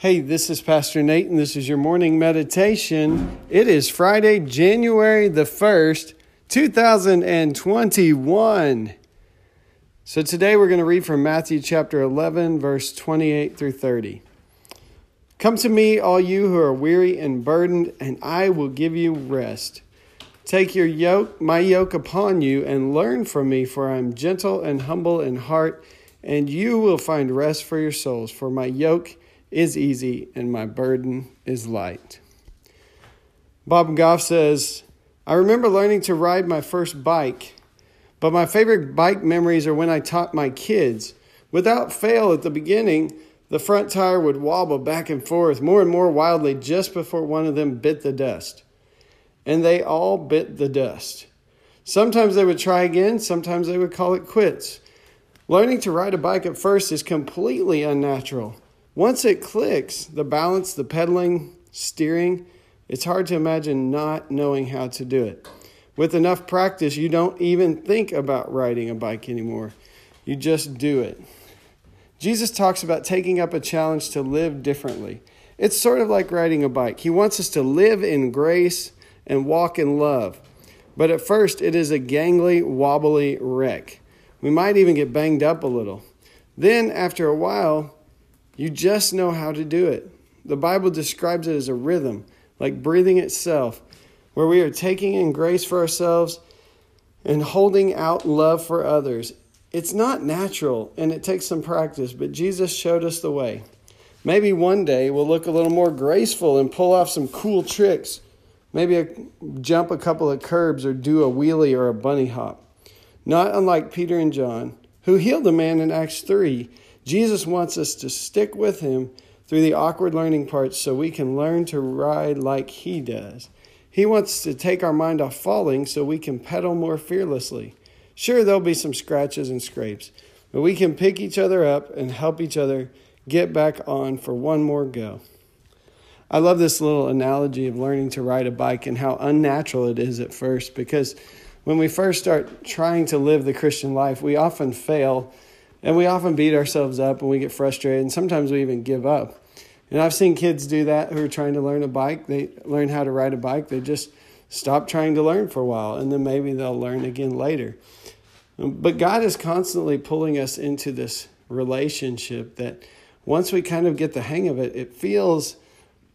Hey, this is Pastor Nate, and this is your morning meditation. It is Friday, January the 1st, 2021. So today we're going to read from Matthew chapter 11, verse 28 through 30. Come to me, all you who are weary and burdened, and I will give you rest. Take your yoke, my yoke upon you, and learn from me, for I am gentle and humble in heart, and you will find rest for your souls. For my yoke is easy and my burden is light. Bob Goff says, I remember learning to ride my first bike, but my favorite bike memories are when I taught my kids. Without fail, at the beginning, the front tire would wobble back and forth more and more wildly just before one of them bit the dust. And they all bit the dust. Sometimes they would try again, sometimes they would call it quits. Learning to ride a bike at first is completely unnatural. Once it clicks, the balance, the pedaling, steering, it's hard to imagine not knowing how to do it. With enough practice, you don't even think about riding a bike anymore. You just do it. Jesus talks about taking up a challenge to live differently. It's sort of like riding a bike. He wants us to live in grace and walk in love. But at first, it is a gangly, wobbly wreck. We might even get banged up a little. Then, after a while, you just know how to do it. The Bible describes it as a rhythm, like breathing itself, where we are taking in grace for ourselves and holding out love for others. It's not natural and it takes some practice, but Jesus showed us the way. Maybe one day we'll look a little more graceful and pull off some cool tricks. Maybe a, jump a couple of curbs or do a wheelie or a bunny hop. Not unlike Peter and John, who healed a man in Acts 3 Jesus wants us to stick with him through the awkward learning parts so we can learn to ride like he does. He wants to take our mind off falling so we can pedal more fearlessly. Sure, there'll be some scratches and scrapes, but we can pick each other up and help each other get back on for one more go. I love this little analogy of learning to ride a bike and how unnatural it is at first because when we first start trying to live the Christian life, we often fail and we often beat ourselves up and we get frustrated, and sometimes we even give up. And I've seen kids do that who are trying to learn a bike. They learn how to ride a bike, they just stop trying to learn for a while, and then maybe they'll learn again later. Um, but God is constantly pulling us into this relationship that once we kind of get the hang of it, it feels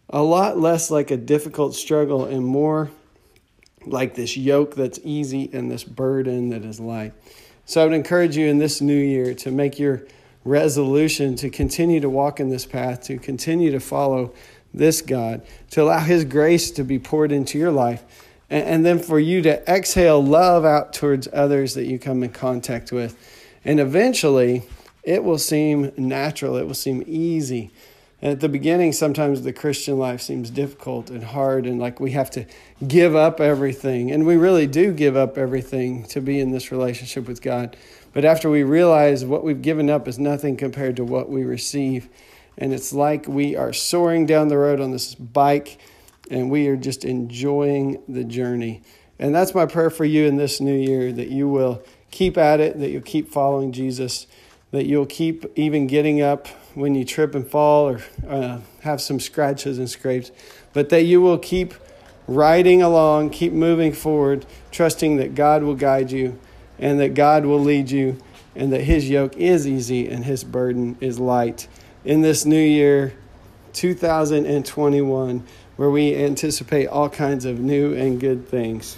a lot less like a difficult struggle and more like this yoke that's easy and this burden that is light. So I would encourage you in this new year to make your resolution to continue to walk in this path, to continue to follow this God, to allow His grace to be poured into your life, and, and then for you to exhale love out towards others that you come in contact with. And eventually, it will seem natural, it will seem easy at the beginning, sometimes the Christian life seems difficult and hard, and like we have to give up everything. And we really do give up everything to be in this relationship with God. But after we realize what we've given up is nothing compared to what we receive, and it's like we are soaring down the road on this bike and we are just enjoying the journey. And that's my prayer for you in this new year that you will keep at it, that you'll keep following Jesus, that you'll keep even getting up when you trip and fall or uh, have some scratches and scrapes, but that you will keep riding along, keep moving forward, trusting that God will guide you and that God will lead you and that His yoke is easy and His burden is light. In this new year, 2021, where we anticipate all kinds of new and good things.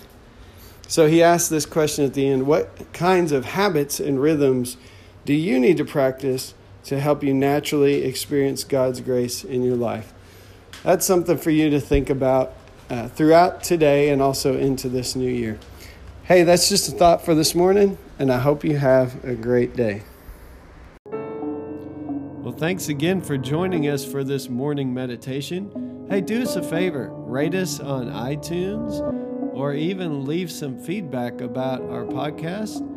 So he asked this question at the end What kinds of habits and rhythms do you need to practice to help you naturally experience God's grace in your life. That's something for you to think about uh, throughout today and also into this new year. Hey, that's just a thought for this morning, and I hope you have a great day. Well, thanks again for joining us for this morning meditation. Hey, do us a favor rate us on iTunes or even leave some feedback about our podcast